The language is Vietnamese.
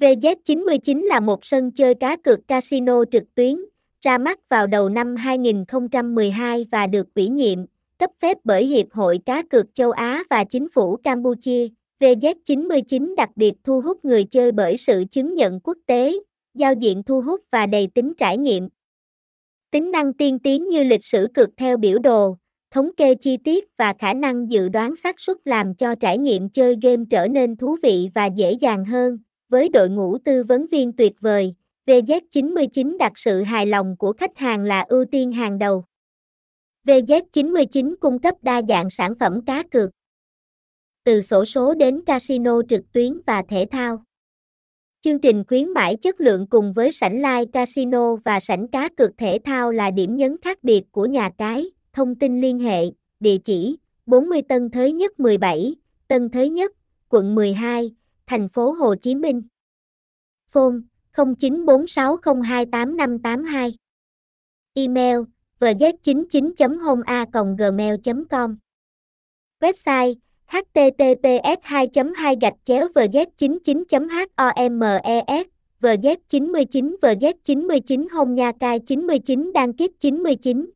VZ99 là một sân chơi cá cược casino trực tuyến, ra mắt vào đầu năm 2012 và được ủy nhiệm, cấp phép bởi Hiệp hội Cá cược châu Á và Chính phủ Campuchia. VZ99 đặc biệt thu hút người chơi bởi sự chứng nhận quốc tế, giao diện thu hút và đầy tính trải nghiệm. Tính năng tiên tiến như lịch sử cực theo biểu đồ, thống kê chi tiết và khả năng dự đoán xác suất làm cho trải nghiệm chơi game trở nên thú vị và dễ dàng hơn. Với đội ngũ tư vấn viên tuyệt vời, VZ99 đặt sự hài lòng của khách hàng là ưu tiên hàng đầu. VZ99 cung cấp đa dạng sản phẩm cá cược. Từ sổ số đến casino trực tuyến và thể thao. Chương trình khuyến mãi chất lượng cùng với sảnh live casino và sảnh cá cược thể thao là điểm nhấn khác biệt của nhà cái. Thông tin liên hệ, địa chỉ 40 Tân Thới Nhất 17, Tân Thới Nhất, quận 12, thành phố Hồ Chí Minh. Phone 0946028582. Email vz99.homa.gmail.com Website https 2 2 gạch chéo vz 99 homes vz 99 vz 99 home nha cai 99 đăng kiếp 99